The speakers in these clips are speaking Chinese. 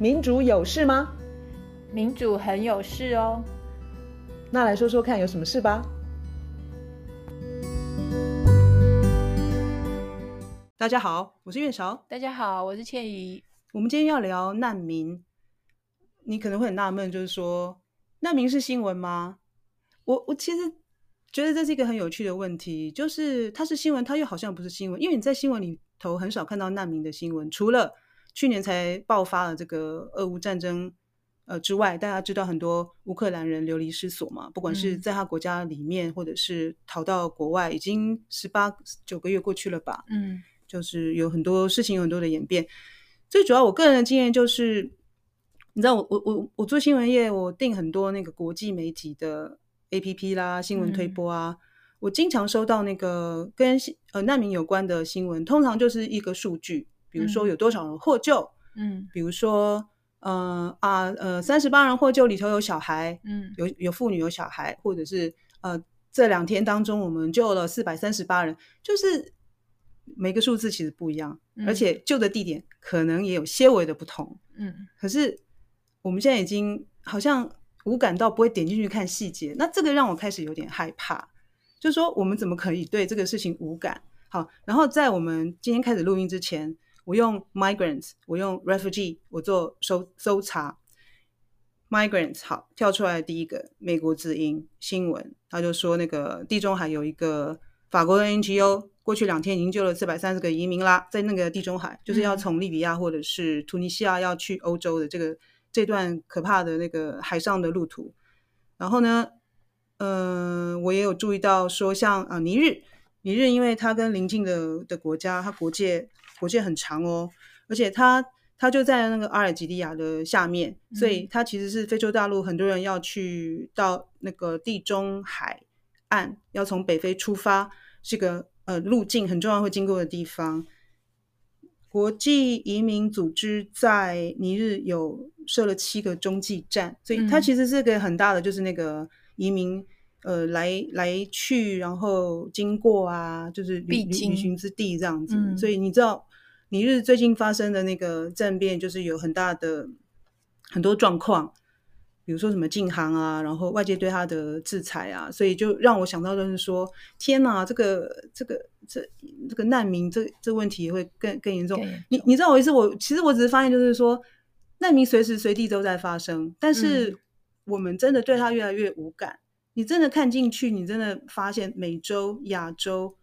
民主有事吗？民主很有事哦。那来说说看，有什么事吧？大家好，我是月韶。大家好，我是倩怡。我们今天要聊难民。你可能会很纳闷，就是说，难民是新闻吗？我我其实觉得这是一个很有趣的问题，就是它是新闻，它又好像不是新闻，因为你在新闻里头很少看到难民的新闻，除了去年才爆发了这个俄乌战争。呃，之外，大家知道很多乌克兰人流离失所嘛，不管是在他国家里面，嗯、或者是逃到国外，已经十八九个月过去了吧？嗯，就是有很多事情，有很多的演变。最主要，我个人的经验就是，你知道我，我我我我做新闻业，我订很多那个国际媒体的 APP 啦，新闻推播啊，嗯、我经常收到那个跟呃难民有关的新闻，通常就是一个数据，比如说有多少人获救，嗯，比如说。呃啊呃，三十八人获救，里头有小孩，嗯，有有妇女有小孩，或者是呃，这两天当中我们救了四百三十八人，就是每个数字其实不一样，嗯、而且救的地点可能也有些微的不同，嗯，可是我们现在已经好像无感到不会点进去看细节，那这个让我开始有点害怕，就是说我们怎么可以对这个事情无感？好，然后在我们今天开始录音之前。我用 migrants，我用 refugee，我做搜搜查。migrants 好，跳出来第一个美国之音新闻，他就说那个地中海有一个法国的 NGO，过去两天已经救了四百三十个移民啦，在那个地中海，就是要从利比亚或者是突尼西亚要去欧洲的这个这段可怕的那个海上的路途。然后呢，嗯、呃，我也有注意到说像，像啊尼日，尼日因为它跟邻近的的国家，它国界。国界很长哦，而且它它就在那个阿尔及利亚的下面，嗯、所以它其实是非洲大陆很多人要去到那个地中海岸，要从北非出发，是个呃路径很重要会经过的地方。国际移民组织在尼日有设了七个中继站，所以它其实是个很大的，就是那个移民呃来来去，然后经过啊，就是旅旅行之地这样子。嗯、所以你知道。尼日最近发生的那个政变，就是有很大的很多状况，比如说什么禁航啊，然后外界对他的制裁啊，所以就让我想到就是说，天哪，这个这个这这个难民这这问题也会更更严重。你你知道我意思？我其实我只是发现就是说，难民随时随地都在发生，但是我们真的对他越来越无感。嗯、你真的看进去，你真的发现美洲、亚洲、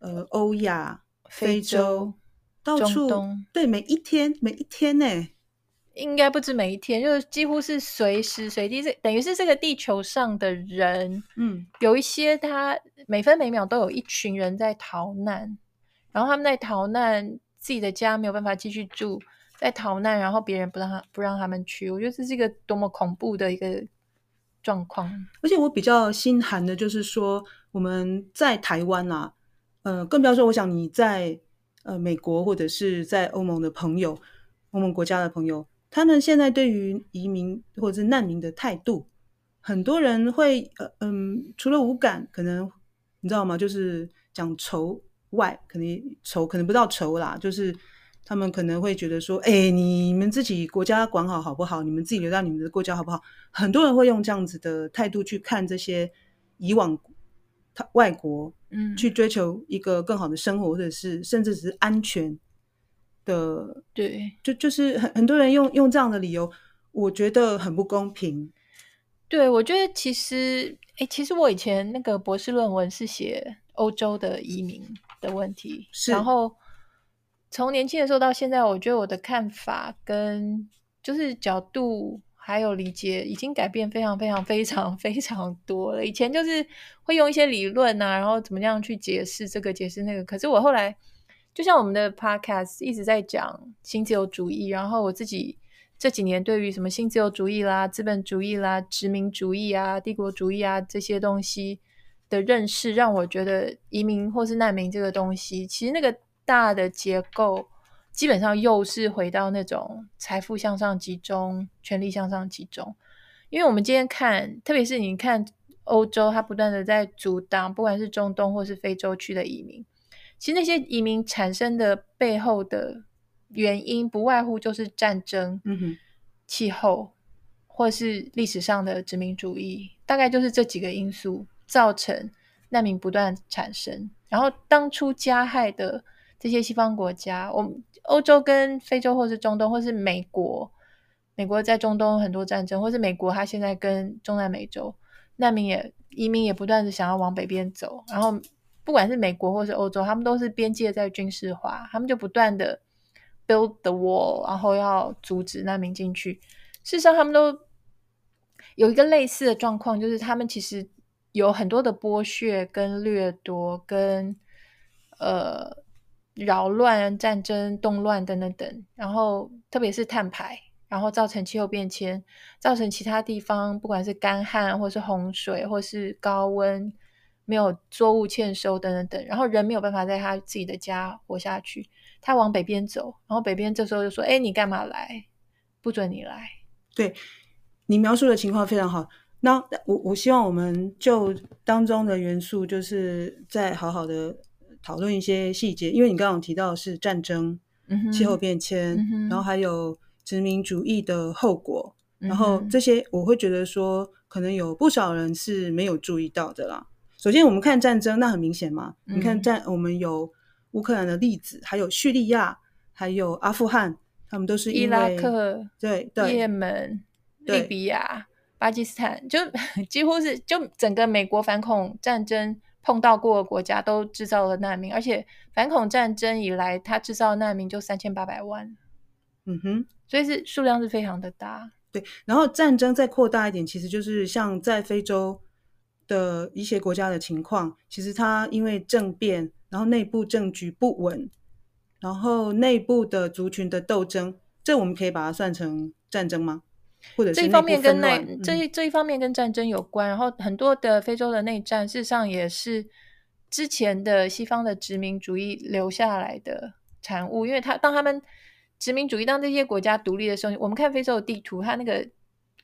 呃欧亚、非洲。到处对，每一天每一天呢，应该不止每一天，就是几乎是随时随地，是等于是这个地球上的人，嗯，有一些他每分每秒都有一群人在逃难，然后他们在逃难，自己的家没有办法继续住，在逃难，然后别人不让他不让他们去，我觉得这是一个多么恐怖的一个状况。而且我比较心寒的就是说，我们在台湾啊，呃，更不要说，我想你在。呃，美国或者是在欧盟的朋友，欧盟国家的朋友，他们现在对于移民或者是难民的态度，很多人会呃嗯，除了无感，可能你知道吗？就是讲仇外，可能仇可能不到仇啦，就是他们可能会觉得说，哎，你们自己国家管好好不好？你们自己留在你们的国家好不好？很多人会用这样子的态度去看这些以往。他外国，嗯，去追求一个更好的生活，或者是甚至只是安全的，对，就就是很很多人用用这样的理由，我觉得很不公平。对，我觉得其实，哎，其实我以前那个博士论文是写欧洲的移民的问题，然后从年轻的时候到现在，我觉得我的看法跟就是角度。还有理解已经改变非常非常非常 非常多了。以前就是会用一些理论啊，然后怎么样去解释这个解释那个。可是我后来，就像我们的 podcast 一直在讲新自由主义，然后我自己这几年对于什么新自由主义啦、资本主义啦、殖民主义啊、帝国主义啊这些东西的认识，让我觉得移民或是难民这个东西，其实那个大的结构。基本上又是回到那种财富向上集中、权力向上集中，因为我们今天看，特别是你看欧洲，它不断的在阻挡，不管是中东或是非洲区的移民，其实那些移民产生的背后的原因，不外乎就是战争，嗯哼，气候，或是历史上的殖民主义，大概就是这几个因素造成难民不断产生。然后当初加害的这些西方国家，我们欧洲跟非洲，或是中东，或是美国，美国在中东很多战争，或是美国它现在跟中南美洲难民也移民也不断的想要往北边走，然后。不管是美国或是欧洲，他们都是边界在军事化，他们就不断的 build the wall，然后要阻止难民进去。事实上，他们都有一个类似的状况，就是他们其实有很多的剥削、跟掠夺、跟呃扰乱、战争、动乱等等等。然后，特别是碳排，然后造成气候变迁，造成其他地方不管是干旱，或是洪水，或是高温。没有作物欠收等等等，然后人没有办法在他自己的家活下去，他往北边走，然后北边这时候就说：“哎，你干嘛来？不准你来。”对，你描述的情况非常好。那我我希望我们就当中的元素，就是再好好的讨论一些细节，因为你刚刚提到的是战争、嗯、气候变迁、嗯，然后还有殖民主义的后果，嗯、然后这些我会觉得说，可能有不少人是没有注意到的啦。首先，我们看战争，那很明显嘛。嗯、你看战，我们有乌克兰的例子，还有叙利亚，还有阿富汗，他们都是伊拉克、对对，也门、利比亚、巴基斯坦，就 几乎是就整个美国反恐战争碰到过的国家都制造了难民，而且反恐战争以来，他制造难民就三千八百万。嗯哼，所以是数量是非常的大。对，然后战争再扩大一点，其实就是像在非洲。的一些国家的情况，其实它因为政变，然后内部政局不稳，然后内部的族群的斗争，这我们可以把它算成战争吗？或者这一方面跟内、嗯、这一这一方面跟战争有关，然后很多的非洲的内战，事实上也是之前的西方的殖民主义留下来的产物，因为他当他们殖民主义当这些国家独立的时候，我们看非洲的地图，它那个。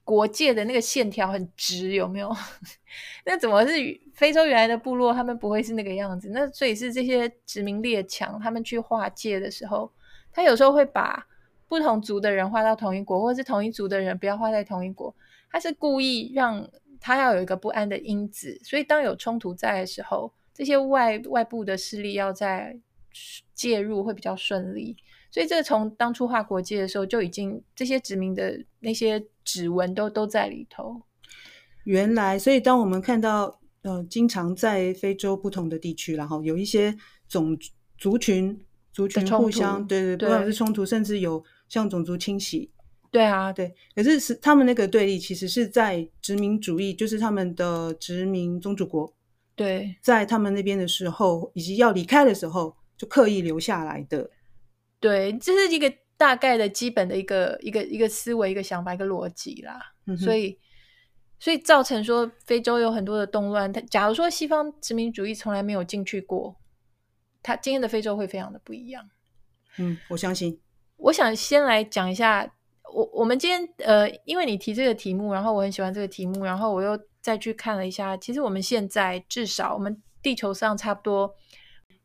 国界的那个线条很直，有没有？那怎么是非洲原来的部落？他们不会是那个样子。那所以是这些殖民列强，他们去划界的时候，他有时候会把不同族的人划到同一国，或者是同一族的人不要划在同一国。他是故意让他要有一个不安的因子。所以当有冲突在的时候，这些外外部的势力要在介入会比较顺利。所以这个从当初划国界的时候就已经这些殖民的那些。指纹都都在里头。原来，所以当我们看到呃，经常在非洲不同的地区，然后有一些种族群族群互相对对，对，不管是冲突，甚至有像种族清洗。对啊，对。可是是他们那个对立，其实是在殖民主义，就是他们的殖民宗主国。对，在他们那边的时候，以及要离开的时候，就刻意留下来的。对，这是一个。大概的基本的一个一个一个思维、一个想法、一个逻辑啦，嗯、所以所以造成说非洲有很多的动乱。他假如说西方殖民主义从来没有进去过，他今天的非洲会非常的不一样。嗯，我相信。我想先来讲一下，我我们今天呃，因为你提这个题目，然后我很喜欢这个题目，然后我又再去看了一下，其实我们现在至少我们地球上差不多。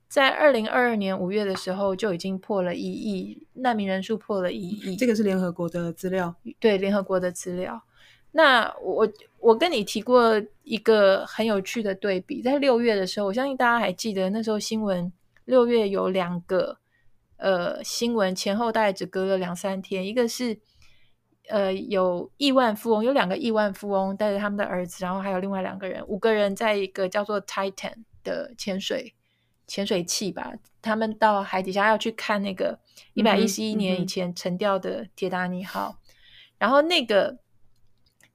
在二零二二年五月的时候，就已经破了一亿难民人数，破了一亿。这个是联合国的资料，对，联合国的资料。那我我跟你提过一个很有趣的对比，在六月的时候，我相信大家还记得那时候新闻，六月有两个呃新闻前后大概只隔了两三天，一个是呃有亿万富翁，有两个亿万富翁带着他们的儿子，然后还有另外两个人，五个人在一个叫做 Titan 的潜水。潜水器吧，他们到海底下要去看那个一百一十一年以前沉掉的铁达尼号，嗯嗯，然后那个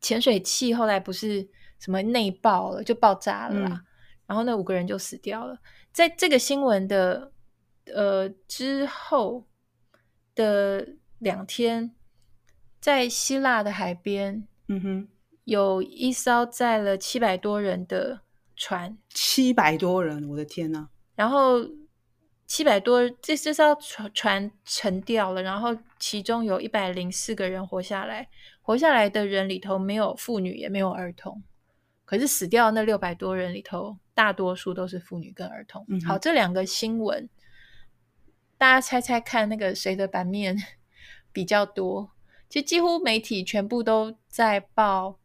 潜水器后来不是什么内爆了，就爆炸了啦，嗯，然后那五个人就死掉了。在这个新闻的呃之后的两天，在希腊的海边，嗯哼，有一艘载了七百多人的船，七百多人，我的天呐！然后七百多，这这艘船船沉掉了，然后其中有一百零四个人活下来，活下来的人里头没有妇女，也没有儿童，可是死掉的那六百多人里头，大多数都是妇女跟儿童。嗯、好，这两个新闻，大家猜猜看，那个谁的版面 比较多？其实几乎媒体全部都在报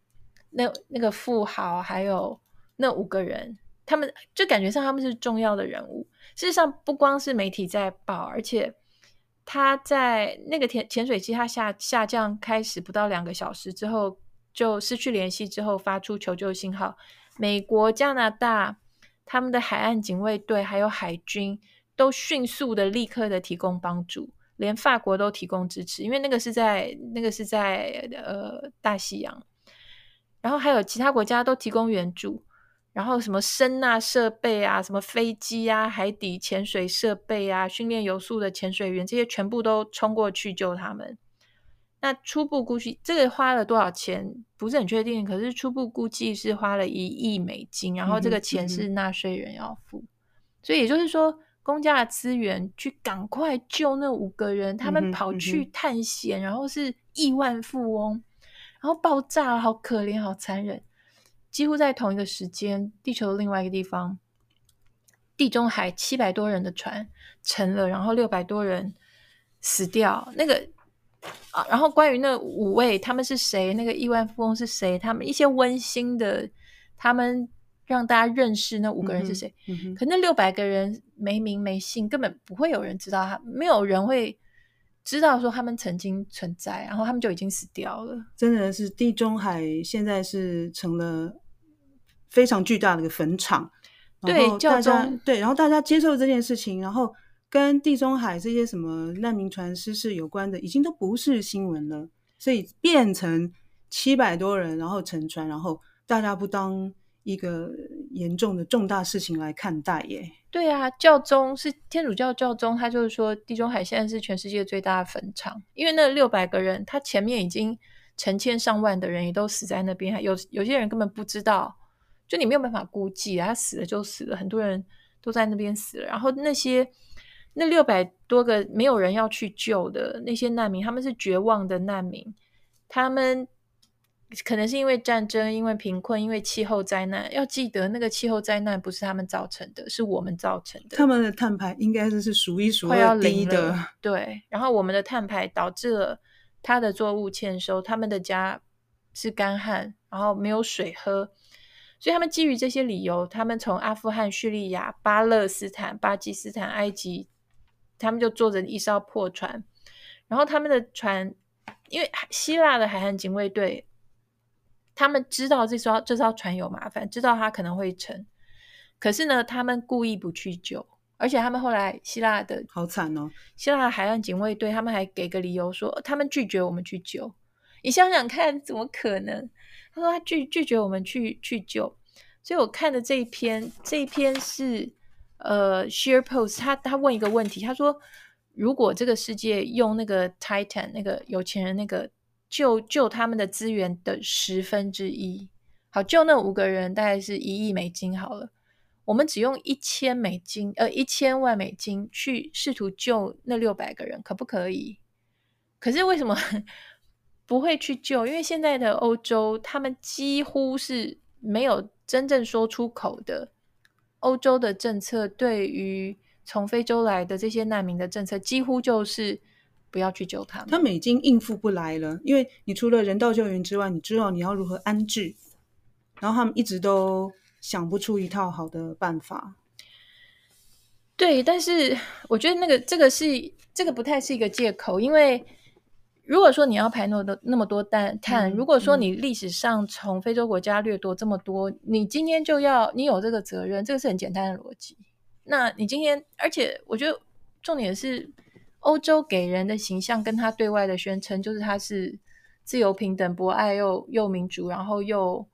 那那个富豪，还有那五个人，他们就感觉上他们是重要的人物。事实上，不光是媒体在报，而且他在那个潜潜水机它下下降开始不到两个小时之后就失去联系，之后发出求救信号，美国、加拿大他们的海岸警卫队还有海军都迅速的、立刻的提供帮助。连法国都提供支持，因为那个是在那个是在呃大西洋，然后还有其他国家都提供援助，然后什么声呐设备啊，什么飞机啊，海底潜水设备啊，训练有素的潜水员，这些全部都冲过去救他们。那初步估计这个花了多少钱不是很确定，可是初步估计是花了一亿美金，然后这个钱是纳税人要付，嗯嗯、所以也就是说。公家的资源去赶快救那五个人，他们跑去探险，嗯嗯、然后是亿万富翁，然后爆炸，好可怜，好残忍。几乎在同一个时间，地球的另外一个地方，地中海七百多人的船沉了，然后六百多人死掉。那个啊，然后关于那五位他们是谁，那个亿万富翁是谁，他们一些温馨的，他们。让大家认识那五个人是谁，可那六百个人没名没姓，根本不会有人知道他，没有人会知道说他们曾经存在，然后他们就已经死掉了。真的是地中海现在是成了非常巨大的一个坟场。对，教宗对，然后大家接受这件事情，然后跟地中海这些什么难民船失事有关的，已经都不是新闻了，所以变成七百多人，然后沉船，然后大家不当。一个严重的重大事情来看待耶。对啊，教宗是天主教教宗，他就是说地中海现在是全世界最大的坟场，因为那六百个人，他前面已经成千上万的人也都死在那边，有有些人根本不知道，就你没有办法估计，他死了就死了，很多人都在那边死了，然后那些那六百多个没有人要去救的那些难民，他们是绝望的难民，他们。可能是因为战争，因为贫困，因为气候灾难。要记得，那个气候灾难不是他们造成的，是我们造成的。他们的碳排应该是是数一数二低的。对，然后我们的碳排导致了他的作物欠收，他们的家是干旱，然后没有水喝，所以他们基于这些理由，他们从阿富汗、叙利亚、巴勒斯坦、巴基斯坦、埃及，他们就坐着一艘破船，然后他们的船，因为希腊的海岸警卫队。他们知道这艘这艘船有麻烦，知道他可能会沉，可是呢，他们故意不去救，而且他们后来希腊的好惨哦，希腊的海岸警卫队他们还给个理由说，他们拒绝我们去救。你想想看，怎么可能？他说他拒拒绝我们去去救。所以我看的这一篇，这一篇是呃 Share Post，他他问一个问题，他说如果这个世界用那个 Titan 那个有钱人那个。救救他们的资源的十分之一，好，救那五个人大概是一亿美金好了。我们只用一千美金，呃，一千万美金去试图救那六百个人，可不可以？可是为什么 不会去救？因为现在的欧洲，他们几乎是没有真正说出口的。欧洲的政策对于从非洲来的这些难民的政策，几乎就是。不要去救他们，他们已经应付不来了。因为你除了人道救援之外，你知道你要如何安置，然后他们一直都想不出一套好的办法。对，但是我觉得那个这个是这个不太是一个借口，因为如果说你要排那么多那么多碳碳，嗯、如果说你历史上从非洲国家掠夺这么多，嗯、你今天就要你有这个责任，这个是很简单的逻辑。那你今天，而且我觉得重点是。欧洲给人的形象跟他对外的宣称，就是他是自由、平等、博爱又又民主，然后又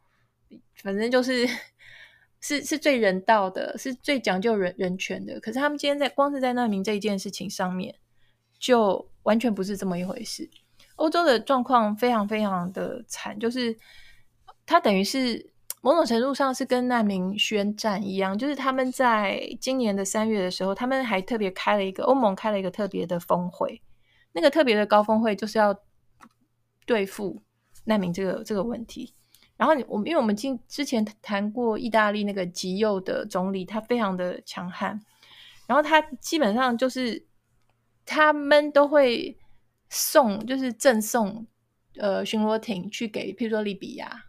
反正就是 是是最人道的，是最讲究人人权的。可是他们今天在光是在难民这一件事情上面，就完全不是这么一回事。欧洲的状况非常非常的惨，就是他等于是。某种程度上是跟难民宣战一样，就是他们在今年的三月的时候，他们还特别开了一个欧盟开了一个特别的峰会，那个特别的高峰会就是要对付难民这个这个问题。然后我因为我们今之前谈过意大利那个极右的总理，他非常的强悍，然后他基本上就是他们都会送，就是赠送呃巡逻艇去给，譬如说利比亚，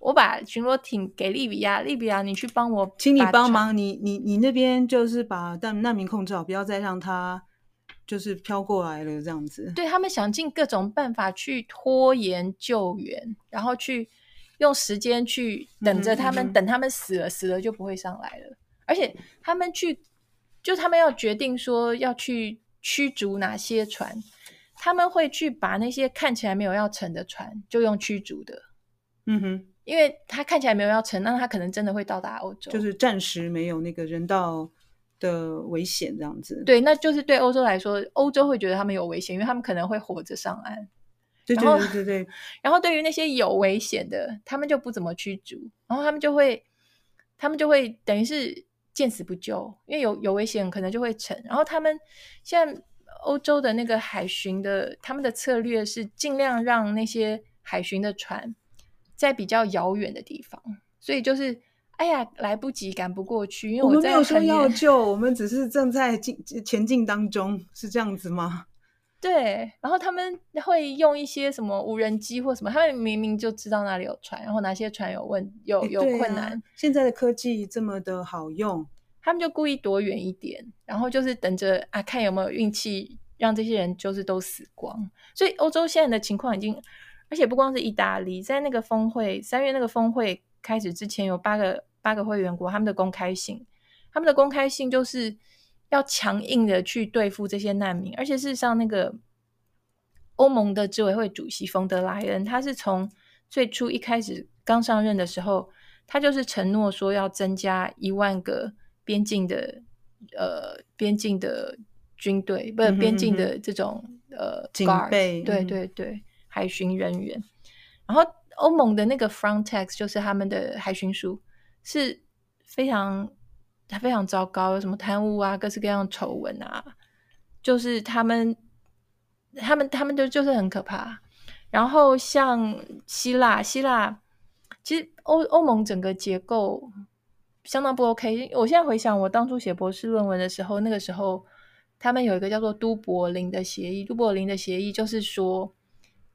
我把巡逻艇给利比亚，利比亚你去帮我，请你帮忙，你你你那边就是把难难民控制好，不要再让他就是飘过来了这样子。对，他们想尽各种办法去拖延救援，然后去用时间去等着他们，嗯嗯、等他们死了，死了就不会上来了。而且他们去，就他们要决定说要去驱逐哪些船，他们会去把那些看起来没有要沉的船，就用驱逐的。嗯哼，因为他看起来没有要沉，那他可能真的会到达欧洲，就是暂时没有那个人道的危险这样子。对，那就是对欧洲来说，欧洲会觉得他们有危险，因为他们可能会活着上岸。对对对对对。然后对于那些有危险的，他们就不怎么驱逐，然后他们就会，他们就会等于是。见死不救，因为有有危险，可能就会沉。然后他们现在欧洲的那个海巡的，他们的策略是尽量让那些海巡的船在比较遥远的地方。所以就是，哎呀，来不及，赶不过去。因为我，们没有说要救，我们只是正在进前进当中，是这样子吗？对。然后他们会用一些什么无人机或什么，他们明明就知道哪里有船，然后哪些船有问有有困难。啊，现在的科技这么的好用。他们就故意躲远一点，然后就是等着啊，看有没有运气让这些人就是都死光。所以欧洲现在的情况已经，而且不光是意大利，在那个峰会三月那个峰会开始之前，有八个八个会员国他们的公开信，他们的公开信就是要强硬的去对付这些难民。而且事实上，那个欧盟的执委会主席冯德莱恩，他是从最初一开始刚上任的时候，他就是承诺说要增加一万个。边境的呃，边境的军队不是边境的这种呃警备，对对对，海巡人员。然后欧盟的那个 Frontex 就是他们的海巡署是非常非常糟糕，有什么贪污啊，各式各样的丑闻啊，就是他们他们他们就就是很可怕。然后像希腊，希腊其实欧欧盟整个结构。相当不 OK。我现在回想，我当初写博士论文的时候，那个时候他们有一个叫做都柏林的协议。都柏林的协议就是说，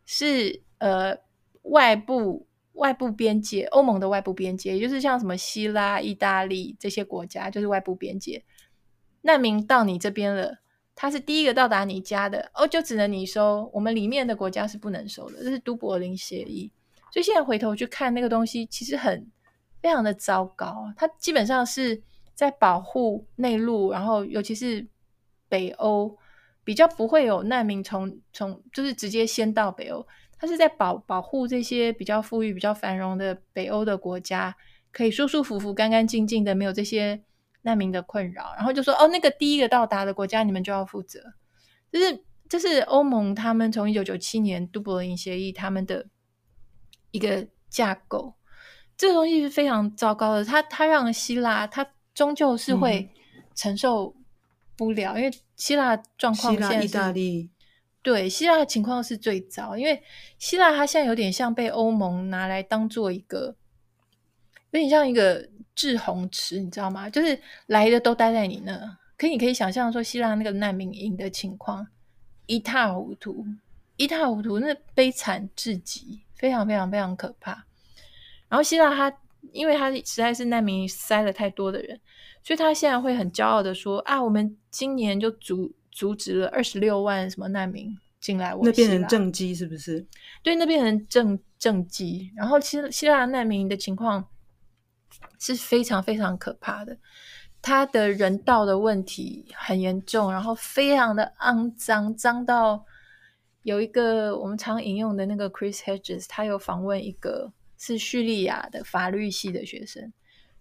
是呃外部外部边界，欧盟的外部边界，也就是像什么希腊、意大利这些国家，就是外部边界。难民到你这边了，他是第一个到达你家的，哦，就只能你收，我们里面的国家是不能收的。这是都柏林协议。所以现在回头去看那个东西，其实很。非常的糟糕，它基本上是在保护内陆，然后尤其是北欧比较不会有难民从从就是直接先到北欧，它是在保保护这些比较富裕、比较繁荣的北欧的国家，可以舒舒服服、干干净净的，没有这些难民的困扰。然后就说哦，那个第一个到达的国家，你们就要负责。就是这是欧盟他们从一九九七年杜柏林协议他们的一个架构。这个东西是非常糟糕的，它它让希腊，它终究是会承受不了，嗯、因为希腊状况现在是，希腊意大利，对，希腊的情况是最糟，因为希腊它现在有点像被欧盟拿来当做一个，有点像一个滞洪池，你知道吗？就是来的都待在你那，可你可以想象说，希腊那个难民营的情况一塌糊涂，一塌糊涂，那悲惨至极，非常非常非常可怕。然后希腊它，因为它实在是难民塞了太多的人，所以他现在会很骄傲的说啊，我们今年就阻阻止了二十六万什么难民进来我们。那变成政绩是不是？对，那变成政政绩。然后希希腊难民的情况是非常非常可怕的，他的人道的问题很严重，然后非常的肮脏，脏到有一个我们常引用的那个 Chris Hedges，他有访问一个。是叙利亚的法律系的学生，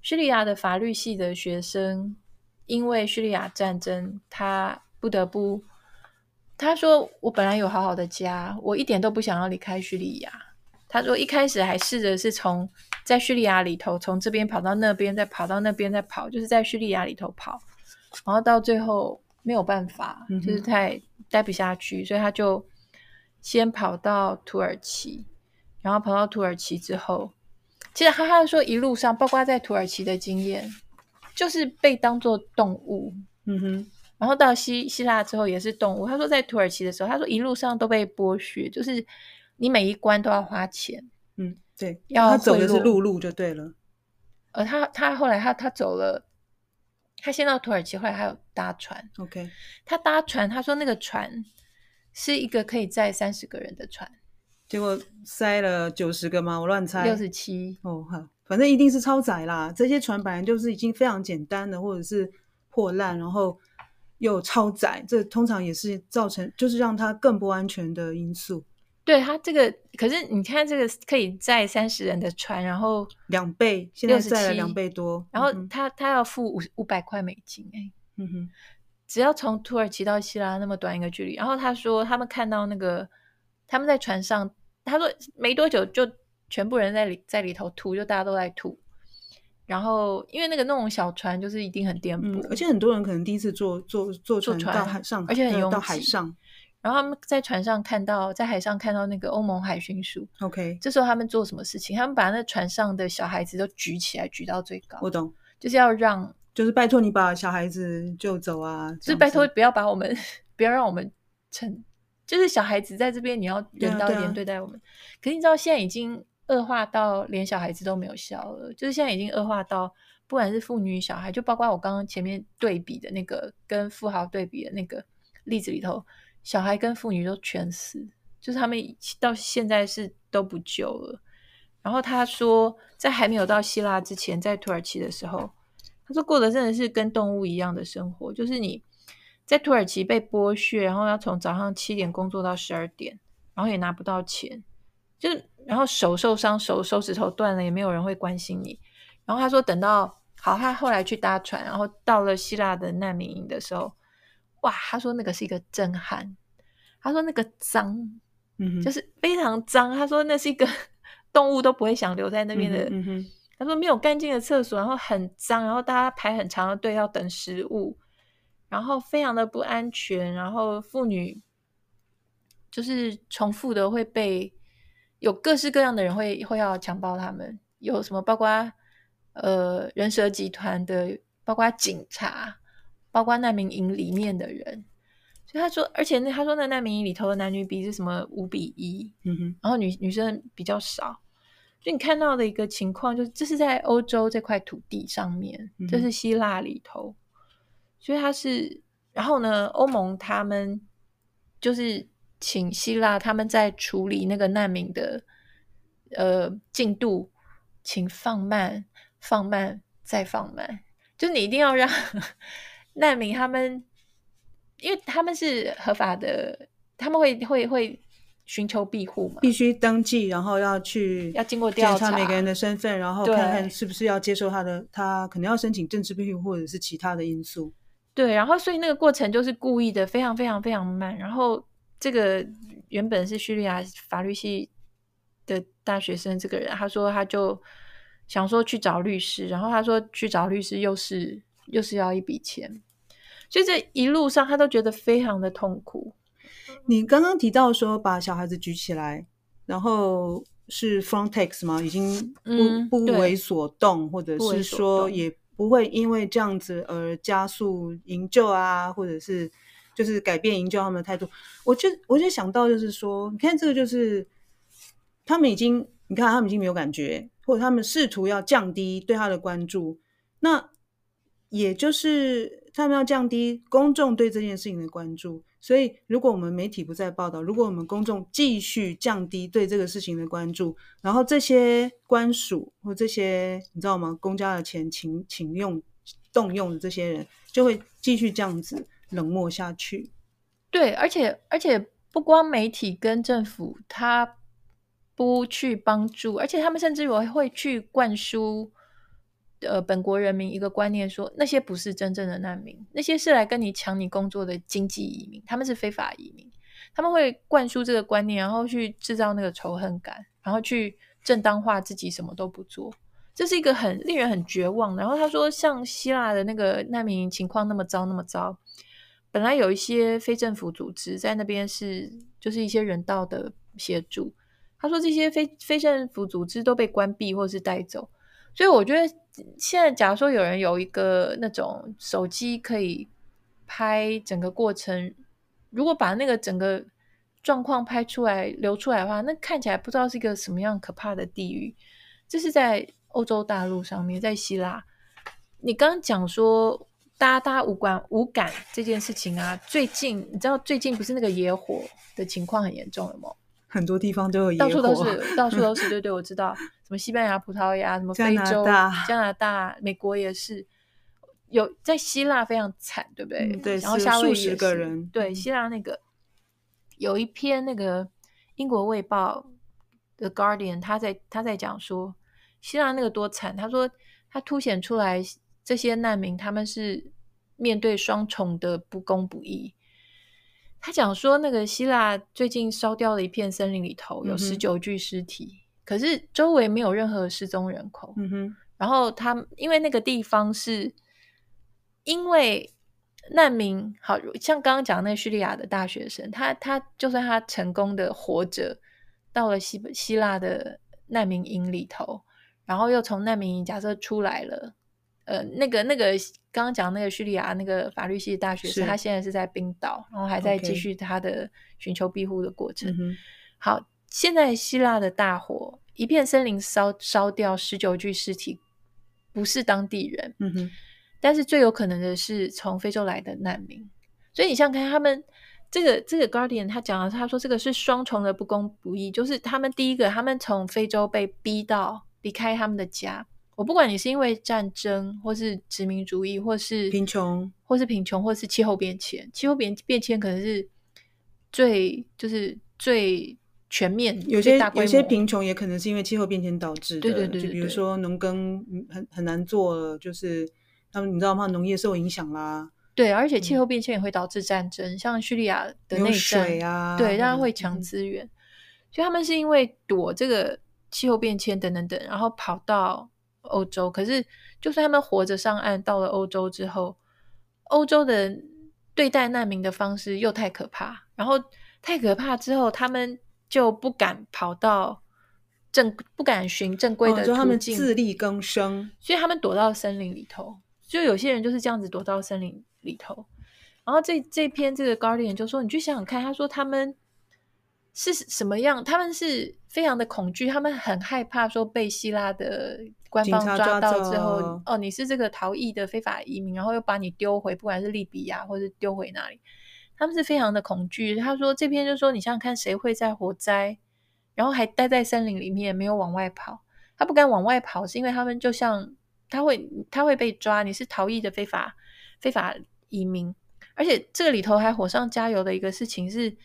叙利亚的法律系的学生，因为叙利亚战争，他不得不，他说：“我本来有好好的家，我一点都不想要离开叙利亚。”他说：“一开始还试着是从在叙利亚里头，从这边跑到那边，再跑到那边，再跑，就是在叙利亚里头跑，然后到最后没有办法，就是太待不下去，所以他就先跑到土耳其。”然后跑到土耳其之后，其实哈哈说一路上，包括在土耳其的经验，就是被当做动物，嗯哼。然后到希希腊之后也是动物。他说在土耳其的时候，他说一路上都被剥削，就是你每一关都要花钱。嗯，对，要他走的是陆路就对了。呃，他他后来他他走了，他先到土耳其，后来还有搭船。OK，他搭船，他说那个船是一个可以载三十个人的船，结果塞了九十个吗？我乱猜，六十七。哦，好，反正一定是超载啦。这些船本来就是已经非常简单的，或者是破烂，然后又超载，这通常也是造成就是让它更不安全的因素。对他这个，可是你看这个可以载三十人的船，然后两倍，现在载了两倍多，然后他他要付五五百块美金，哎，嗯哼，只要从土耳其到希腊那么短一个距离，然后他说他们看到那个他们在船上，他说没多久就全部人在里在里头吐，就大家都在吐，然后因为那个那种小船就是一定很颠簸，嗯，而且很多人可能第一次坐坐坐船到海上，而且很拥挤到海上。然后他们在船上看到，在海上看到那个欧盟海巡署。OK，这时候他们做什么事情？他们把那船上的小孩子都举起来，举到最高。我懂，就是要让，就是拜托你把小孩子救走啊！就是拜托不要把我们，不要让我们成，就是小孩子在这边，你要人道一点对待我们。啊啊、可是你知道，现在已经恶化到连小孩子都没有笑了。就是现在已经恶化到，不管是妇女小孩，就包括我刚刚前面对比的那个跟富豪对比的那个例子里头。小孩跟妇女都全死，就是他们到现在是都不救了。然后他说，在还没有到希腊之前，在土耳其的时候，他说过的真的是跟动物一样的生活，就是你在土耳其被剥削，然后要从早上七点工作到十二点，然后也拿不到钱，就是然后手受伤，手手指头断了，也没有人会关心你。然后他说，等到好，他后来去搭船，然后到了希腊的难民营的时候。哇，他说那个是一个震撼，他说那个脏，嗯，就是非常脏。他说那是一个 动物都不会想留在那边的。嗯哼，他说没有干净的厕所，然后很脏，然后大家排很长的队要等食物，然后非常的不安全，然后妇女就是重复的会被有各式各样的人会会要强暴他们，有什么包括呃人蛇集团的，包括警察。包括难民营里面的人，所以他说，而且那他说那难民营里头的男女比是什么五比一，嗯哼，然后女女生比较少，就你看到的一个情况就是，这是在欧洲这块土地上面，嗯、这是希腊里头，所以他是，然后呢，欧盟他们就是请希腊他们在处理那个难民的呃进度，请放慢，放慢再放慢，就你一定要让。难民他们，因为他们是合法的，他们会会会寻求庇护嘛，必须登记，然后要去要经过调查每个人的身份，然后看看是不是要接受他的，他可能要申请政治庇护或者是其他的因素。对，然后所以那个过程就是故意的，非常非常非常慢。然后这个原本是叙利亚法律系的大学生，这个人他说他就想说去找律师，然后他说去找律师又是。又是要一笔钱，所以这一路上他都觉得非常的痛苦。你刚刚提到说把小孩子举起来，然后是 Frontex 吗？已经不、嗯、不为所动，或者是说也不会因为这样子而加速营救啊，或者是就是改变营救他们的态度。我就我就想到就是说，你看这个就是他们已经，你看他们已经没有感觉，或者他们试图要降低对他的关注，那。也就是他们要降低公众对这件事情的关注，所以如果我们媒体不再报道，如果我们公众继续降低对这个事情的关注，然后这些官署或这些你知道吗？公家的钱请请用动用的这些人，就会继续这样子冷漠下去。对，而且而且不光媒体跟政府他不去帮助，而且他们甚至会会去灌输。呃，本国人民一个观念说，那些不是真正的难民，那些是来跟你抢你工作的经济移民，他们是非法移民，他们会灌输这个观念，然后去制造那个仇恨感，然后去正当化自己什么都不做，这是一个很令人很绝望。然后他说，像希腊的那个难民情况那么糟那么糟，本来有一些非政府组织在那边是就是一些人道的协助，他说这些非非政府组织都被关闭或是带走。所以我觉得，现在假如说有人有一个那种手机可以拍整个过程，如果把那个整个状况拍出来流出来的话，那看起来不知道是一个什么样可怕的地狱。这是在欧洲大陆上面，在希腊。你刚刚讲说，大家大家无关无感这件事情啊，最近你知道最近不是那个野火的情况很严重了吗？很多地方都有野火，到处都是，到处都是。对对，我知道，什么西班牙、葡萄牙，什么非洲、加拿、加拿大、美国也是有，在希腊非常惨，对不对？嗯、对，然后夏威夷。对，希腊那个有一篇那个英国卫报的《Guardian》，他在他在讲说希腊那个多惨，他说他凸显出来这些难民他们是面对双重的不公不义。他讲说，那个希腊最近烧掉了一片森林里头，有十九具尸体，嗯、可是周围没有任何失踪人口。嗯哼，然后他因为那个地方是，因为难民，好像刚刚讲那个叙利亚的大学生，他他就算他成功的活着到了希希腊的难民营里头，然后又从难民营假设出来了。呃，那个那个刚刚讲那个叙利亚那个法律系的大学生，他现在是在冰岛，然后还在继续他的寻求庇护的过程。好，现在希腊的大火，一片森林烧烧掉十九具尸体，不是当地人，嗯哼，但是最有可能的是从非洲来的难民。所以你想看他们这个这个 Guardian 他讲了，他说这个是双重的不公不义，就是他们第一个，他们从非洲被逼到离开他们的家。我不管你是因为战争，或是殖民主义，或是贫穷，或是贫穷，或是气候变迁，气候变变迁可能是最就是最全面。有些有些贫穷也可能是因为气候变迁导致的。对对对，对，对，就比如说农耕很很难做了，就是他们你知道吗？农业受影响啦。对，而且气候变迁也会导致战争，嗯、像叙利亚的内战啊，对，大家会抢资源，嗯、所以他们是因为躲这个气候变迁等等等，然后跑到。欧洲，可是就算他们活着上岸，到了欧洲之后，欧洲的对待难民的方式又太可怕，然后太可怕之后，他们就不敢跑到正，不敢循正规的途径，哦，他们自力更生，所以他们躲到森林里头。就有些人就是这样子躲到森林里头。然后这这篇这个 Guardian 就说：“你去想想看，他说他们是什么样？他们是非常的恐惧，他们很害怕说被希腊的。”官方抓到之后，哦，你是这个逃逸的非法移民，然后又把你丢回，不管是利比亚或是丢回哪里，他们是非常的恐惧。他说这篇就说，你想想看，谁会在火灾，然后还待在森林里面，没有往外跑？他不敢往外跑，是因为他们就像他会他会被抓，你是逃逸的非法非法移民，而且这个里头还火上加油的一个事情是，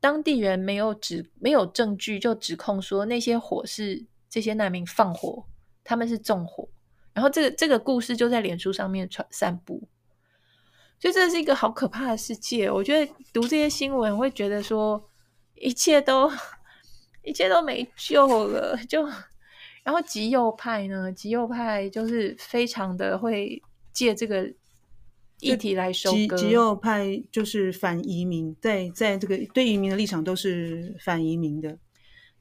当地人没有指没有证据就指控说那些火是这些难民放火。他们是纵火，然后这个这个故事就在脸书上面传散布，所以这是一个好可怕的世界。我觉得读这些新闻会觉得说，一切都一切都没救了。就然后极右派呢，极右派就是非常的会借这个议题来收割。极右派就是反移民，在在这个对移民的立场都是反移民的。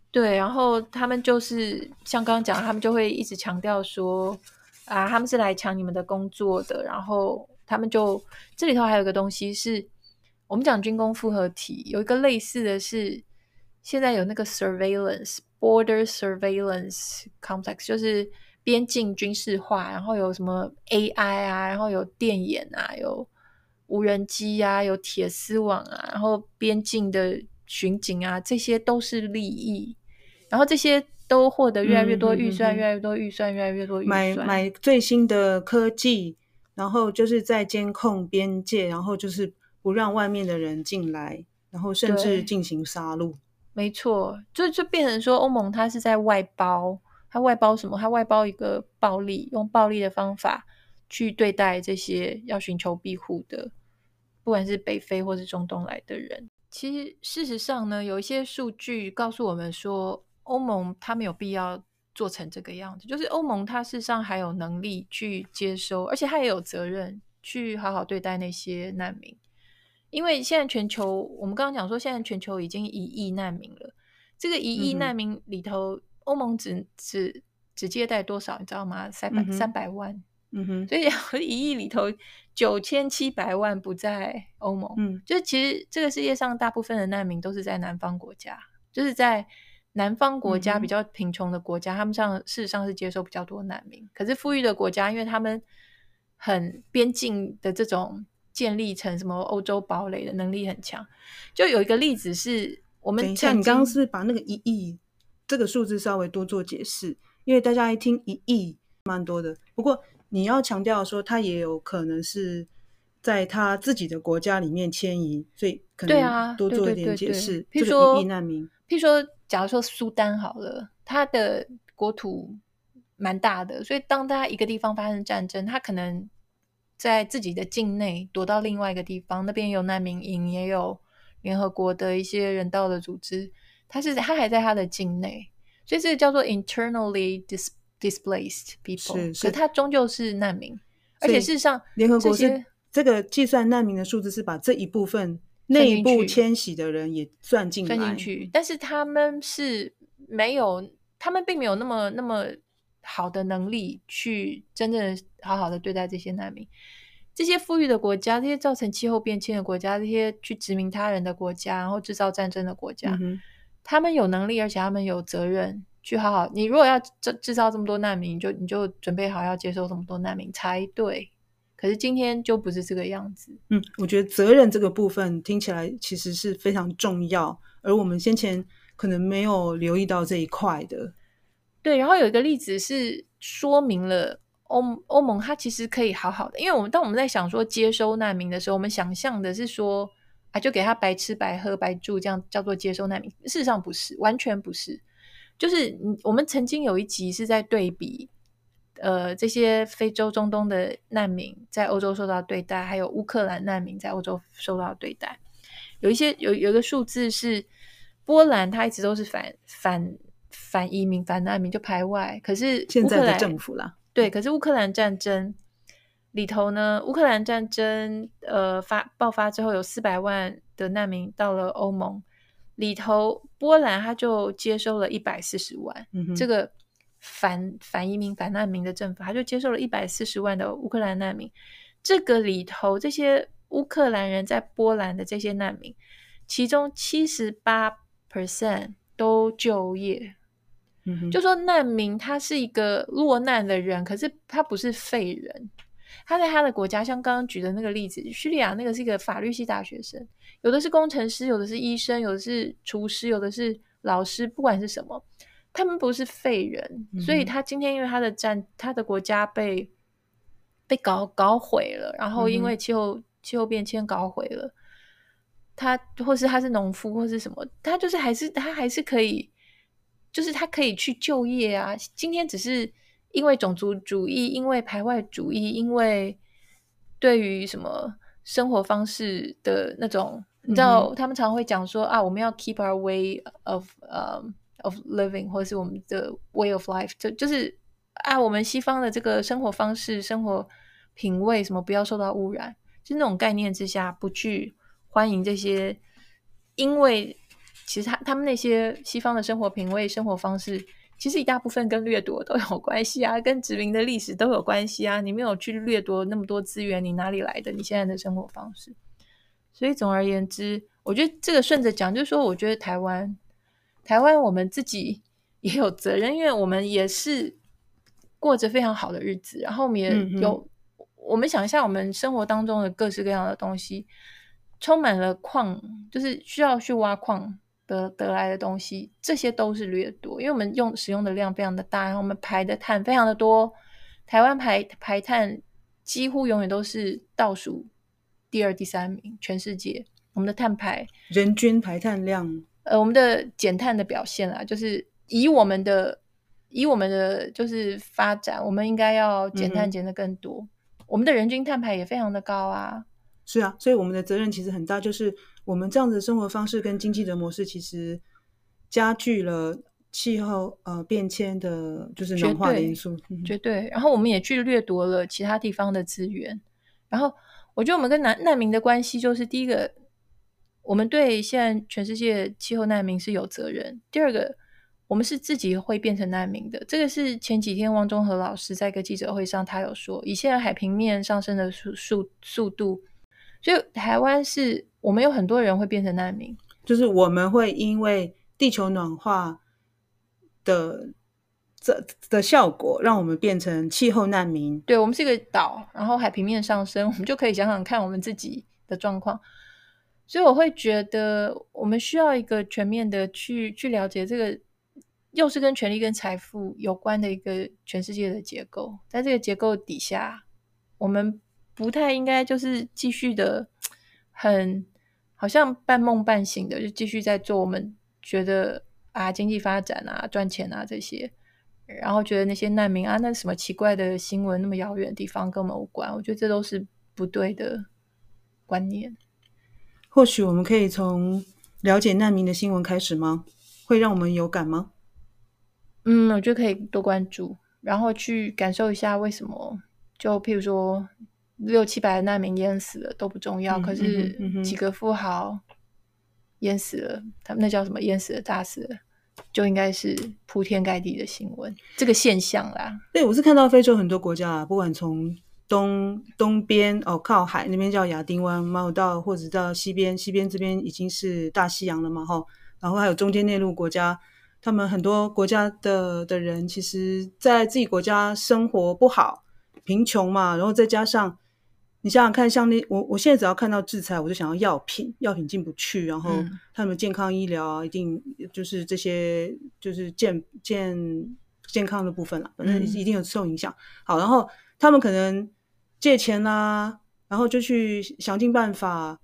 对，然后他们就是像刚刚讲，他们就会一直强调说啊，他们是来抢你们的工作的。然后他们就这里头还有一个东西是，我们讲军工复合体，有一个类似的是，现在有那个 surveillance border surveillance complex，就是边境军事化，然后有什么 AI 啊，然后有电眼啊，有无人机啊，有铁丝网啊，然后边境的巡警啊，这些都是利益。然后这些都获得越来越多预算，嗯、越来越多预算，越来越多预算。买买最新的科技，然后就是在监控边界，然后就是不让外面的人进来，然后甚至进行杀戮。没错，就就变成说欧盟它是在外包，它外包什么？它外包一个暴力，用暴力的方法去对待这些要寻求庇护的，不管是北非或是中东来的人。其实事实上呢，有一些数据告诉我们说。欧盟它没有必要做成这个样子，就是欧盟它事实上还有能力去接收，而且它也有责任去好好对待那些难民。因为现在全球，我们刚刚讲说，现在全球已经一亿难民了。这个一亿难民里头，嗯、欧盟只只只接待多少，你知道吗？三百三百万，嗯哼，所以一亿里头九千七百万不在欧盟，嗯，就是其实这个世界上大部分的难民都是在南方国家，就是在南方国家比较贫穷的国家，嗯、他们上事实上是接受比较多难民。可是富裕的国家，因为他们很边境的这种建立成什么欧洲堡垒的能力很强，就有一个例子是我们像你刚刚是把那个一亿这个数字稍微多做解释。因为大家一听一亿蛮多的，不过你要强调说，他也有可能是在他自己的国家里面迁移，所以可能多做一点解释。譬如说，一亿难民，譬如说，假如说苏丹好了，他的国土蛮大的，所以当它一个地方发生战争，他可能在自己的境内躲到另外一个地方，那边有难民营，也有联合国的一些人道的组织，他是他还在他的境内。所以这个叫做 internally dis displaced people，是，是，可它终究是难民，而且事实上，联合国是这个计算难民的数字是把这一部分内部迁徙的人也算进来，算进去，但是他们是没有，他们并没有那么那么好的能力去真正好好的对待这些难民。这些富裕的国家，这些造成气候变迁的国家，这些去殖民他人的国家，然后制造战争的国家。嗯他们有能力，而且他们有责任去好好。你如果要制制造这么多难民，你就你就准备好要接受这么多难民才对。可是今天就不是这个样子。嗯，我觉得责任这个部分听起来其实是非常重要，而我们先前可能没有留意到这一块的。对，然后有一个例子是说明了欧欧盟它其实可以好好的，因为我们当我们在想说接收难民的时候，我们想象的是说。啊，就给他白吃白喝白住，这样叫做接收难民。事实上不是，完全不是。就是我们曾经有一集是在对比，呃，这些非洲、中东的难民在欧洲受到对待，还有乌克兰难民在欧洲受到对待。有一些有有一个数字是，波兰它一直都是反反反移民、反难民就排外，可是现在的政府啦，对，可是乌克兰战争。里头呢，乌克兰战争呃发爆发之后，有四百万的难民到了欧盟里头，波兰它就接收了一百四十万，嗯、这个反反移民反难民的政府，他就接受了一百四十万的乌克兰难民。这个里头，这些乌克兰人在波兰的这些难民，其中七十八 percent 都就业。嗯，就说难民他是一个落难的人，可是他不是废人。他在他的国家，像刚刚举的那个例子，叙利亚那个是一个法律系大学生，有的是工程师，有的是医生，有的是厨师，有的是老师，不管是什么，他们不是废人。嗯、所以他今天因为他的战，他的国家被被搞搞毁了，然后因为气候、嗯、气候变迁搞毁了，他或是他是农夫或是什么，他就是还是他还是可以，就是他可以去就业啊。今天只是。因为种族主义，因为排外主义，因为对于什么生活方式的那种，你知道，他们常常会讲说啊，我们要 keep our way of 呃、um, of living，或者是我们的 way of life，就就是啊，我们西方的这个生活方式、生活品味什么不要受到污染，就那种概念之下，不去欢迎这些，因为其实他他们那些西方的生活品味、生活方式。其实一大部分跟掠夺都有关系啊，跟殖民的历史都有关系啊。你没有去掠夺那么多资源，你哪里来的你现在的生活方式？所以总而言之，我觉得这个顺着讲，就是说，我觉得台湾，台湾我们自己也有责任，因为我们也是过着非常好的日子，然后我们也有，嗯、我们想一下，我们生活当中的各式各样的东西，充满了矿，就是需要去挖矿。得得来的东西，这些都是掠夺，因为我们用使用的量非常的大，然后我们排的碳非常的多。台湾排排碳几乎永远都是倒数第二、第三名，全世界我们的碳排人均排碳量，呃，我们的减碳的表现啊，就是以我们的以我们的就是发展，我们应该要减碳减的更多，嗯，我们的人均碳排也非常的高啊。是啊，所以我们的责任其实很大，就是我们这样子的生活方式跟经济的模式，其实加剧了气候呃变迁的，就是暖化的因素，绝对。然后我们也去掠夺了其他地方的资源。然后我觉得我们跟难难民的关系，就是第一个，我们对现在全世界气候难民是有责任；第二个，我们是自己会变成难民的。这个是前几天汪中和老师在一个记者会上，他有说，以现在海平面上升的速速速度，所以台湾是我们有很多人会变成难民，就是我们会因为地球暖化的这的效果，让我们变成气候难民。对，我们是一个岛，然后海平面上升，我们就可以想想看我们自己的状况。所以我会觉得，我们需要一个全面的去去了解这个，又是跟权力跟财富有关的一个全世界的结构。在这个结构底下，我们不太应该就是继续的很好像半梦半醒的，就继续在做我们觉得啊经济发展啊赚钱啊这些，然后觉得那些难民啊那什么奇怪的新闻那么遥远的地方跟我们无关。我觉得这都是不对的观念。或许我们可以从了解难民的新闻开始吗？会让我们有感吗？嗯，我觉得可以多关注，然后去感受一下为什么。就譬如说，六七百的难民淹死了都不重要，嗯、可是几个富豪淹死了，嗯、他们那叫什么？淹死了、炸死了，就应该是铺天盖地的新闻。这个现象啦，对，我是看到非洲很多国家啊，不管从。东东边哦，靠海那边叫亚丁湾，然后到或者到西边，西边这边已经是大西洋了嘛，哈，然后还有中间内陆国家，他们很多国家的的人，其实在自己国家生活不好，贫穷嘛，然后再加上你想想看，像那我我现在只要看到制裁，我就想要药品，药品进不去，然后他们健康医疗啊，一定就是这些就是健健健康的部分了，反正一定有受影响。好，然后他们可能。借钱啦、啊，然后就去想尽办法，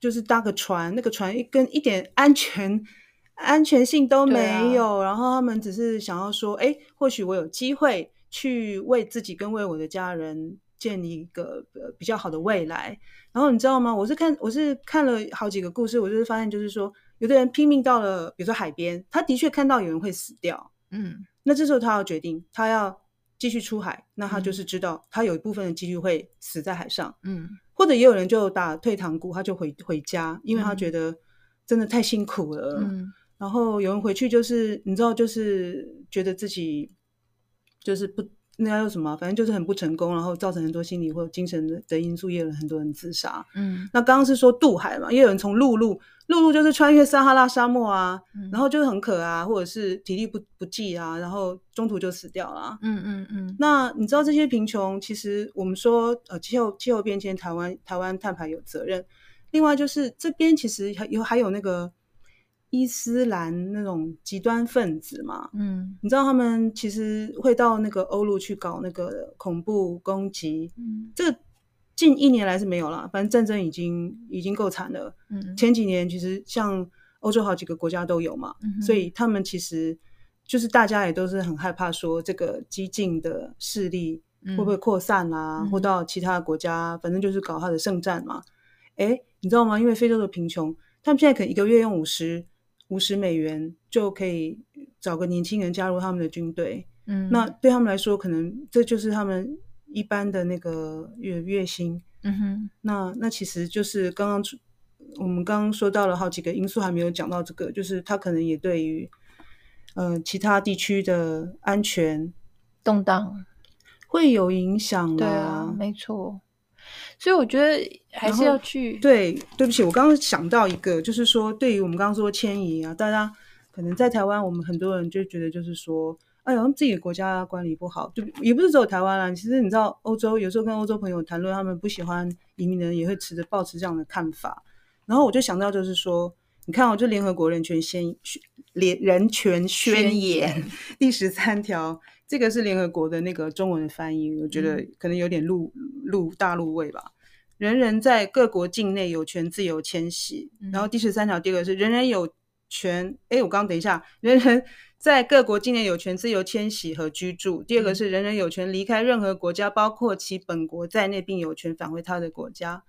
就是搭个船，那个船一跟一点安全 安全性都没有，啊、然后他们只是想要说，哎，或许我有机会去为自己跟为我的家人建立一个比较好的未来。然后你知道吗？我是看我是看了好几个故事，我就是发现，就是说，有的人拼命到了，比如说海边，他的确看到有人会死掉，嗯，那这时候他要决定，他要。继续出海，那他就是知道他有一部分的几率会死在海上，嗯，或者也有人就打退堂鼓，他就回回家，因为他觉得真的太辛苦了，嗯，然后有人回去就是你知道，就是觉得自己就是不。那要什么？反正就是很不成功，然后造成很多心理或精神的的因素，也有很多人自杀。嗯，那刚刚是说渡海嘛，也有人从陆路，陆路就是穿越撒哈拉沙漠啊，嗯、然后就是很渴啊，或者是体力不不济啊，然后中途就死掉了。嗯嗯嗯。那你知道这些贫穷，其实我们说呃气候气候变迁，台湾台湾碳排有责任。另外就是这边其实还有还有那个。伊斯兰那种极端分子嘛，嗯，你知道他们其实会到那个欧陆去搞那个恐怖攻击，嗯，这个近一年来是没有了，反正战争已经已经够惨了，嗯，前几年其实像欧洲好几个国家都有嘛，嗯，所以他们其实就是大家也都是很害怕说这个激进的势力会不会扩散啊，嗯，或到其他国家，反正就是搞他的圣战嘛，诶，你知道吗？因为非洲的贫穷，他们现在可能一个月用五十。五十美元就可以找个年轻人加入他们的军队，嗯，那对他们来说，可能这就是他们一般的那个月月薪，嗯哼，那那其实就是刚刚我们刚刚说到了好几个因素，还没有讲到这个，就是他可能也对于呃其他地区的安全动荡。会有影响，对啊，没错。所以我觉得还是要去对，对不起，我刚刚想到一个，就是说，对于我们刚刚说迁移啊，大家可能在台湾，我们很多人就觉得就是说，哎呀，自己的国家管理不好，就也不是只有台湾啦。其实你知道，欧洲有时候跟欧洲朋友谈论，他们不喜欢移民的人，也会持着抱持这样的看法。然后我就想到，就是说，你看，我就联合国人权宣联人权宣言 第十三条。这个是联合国的那个中文的翻译，我觉得可能有点陆陆大陆味吧。人人在各国境内有权自由迁徙。嗯、然后第十三条第二个是人人有权，哎，我刚刚等一下，人人在各国境内有权自由迁徙和居住。第二个是人人有权离开任何国家，包括其本国在内，并有权返回他的国家。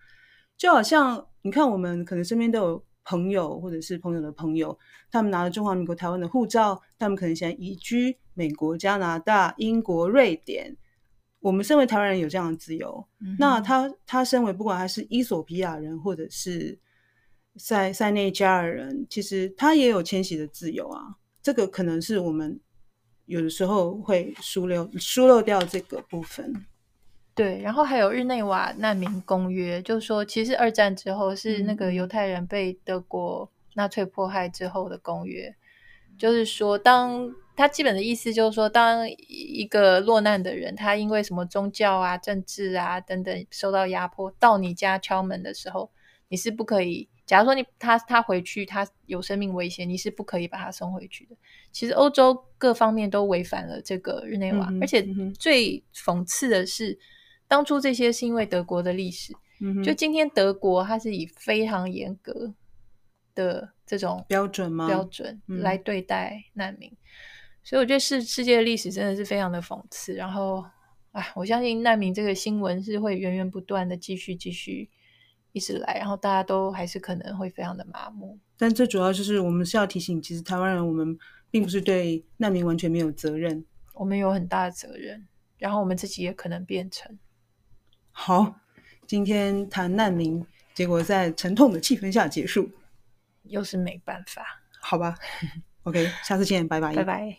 就好像你看，我们可能身边都有。朋友或者是朋友的朋友，他们拿了中华民国台湾的护照，他们可能现在移居美国、加拿大、英国、瑞典。我们身为台湾人有这样的自由，嗯、那他他身为不管他是伊索比亚人或者是塞塞内加尔人，其实他也有迁徙的自由啊。这个可能是我们有的时候会疏漏疏漏掉这个部分。对，然后还有日内瓦难民公约，就是说，其实二战之后是那个犹太人被德国纳粹迫害之后的公约，嗯、就是说，当他基本的意思就是说，当一个落难的人，他因为什么宗教啊、政治啊等等受到压迫，到你家敲门的时候，你是不可以。假如说你他他回去，他有生命危险，你是不可以把他送回去的。其实欧洲各方面都违反了这个日内瓦，嗯、而且最讽刺的是。当初这些是因为德国的历史，嗯、就今天德国它是以非常严格的这种标准吗？标准来对待难民，嗯、所以我觉得世世界的历史真的是非常的讽刺。然后，哎，我相信难民这个新闻是会源源不断的继续继续一直来，然后大家都还是可能会非常的麻木。但最主要就是我们是要提醒，其实台湾人我们并不是对难民完全没有责任，我们有很大的责任，然后我们自己也可能变成。好，今天谈难民，结果在沉痛的气氛下结束，又是没办法，好吧？OK，下次见，拜拜，拜拜。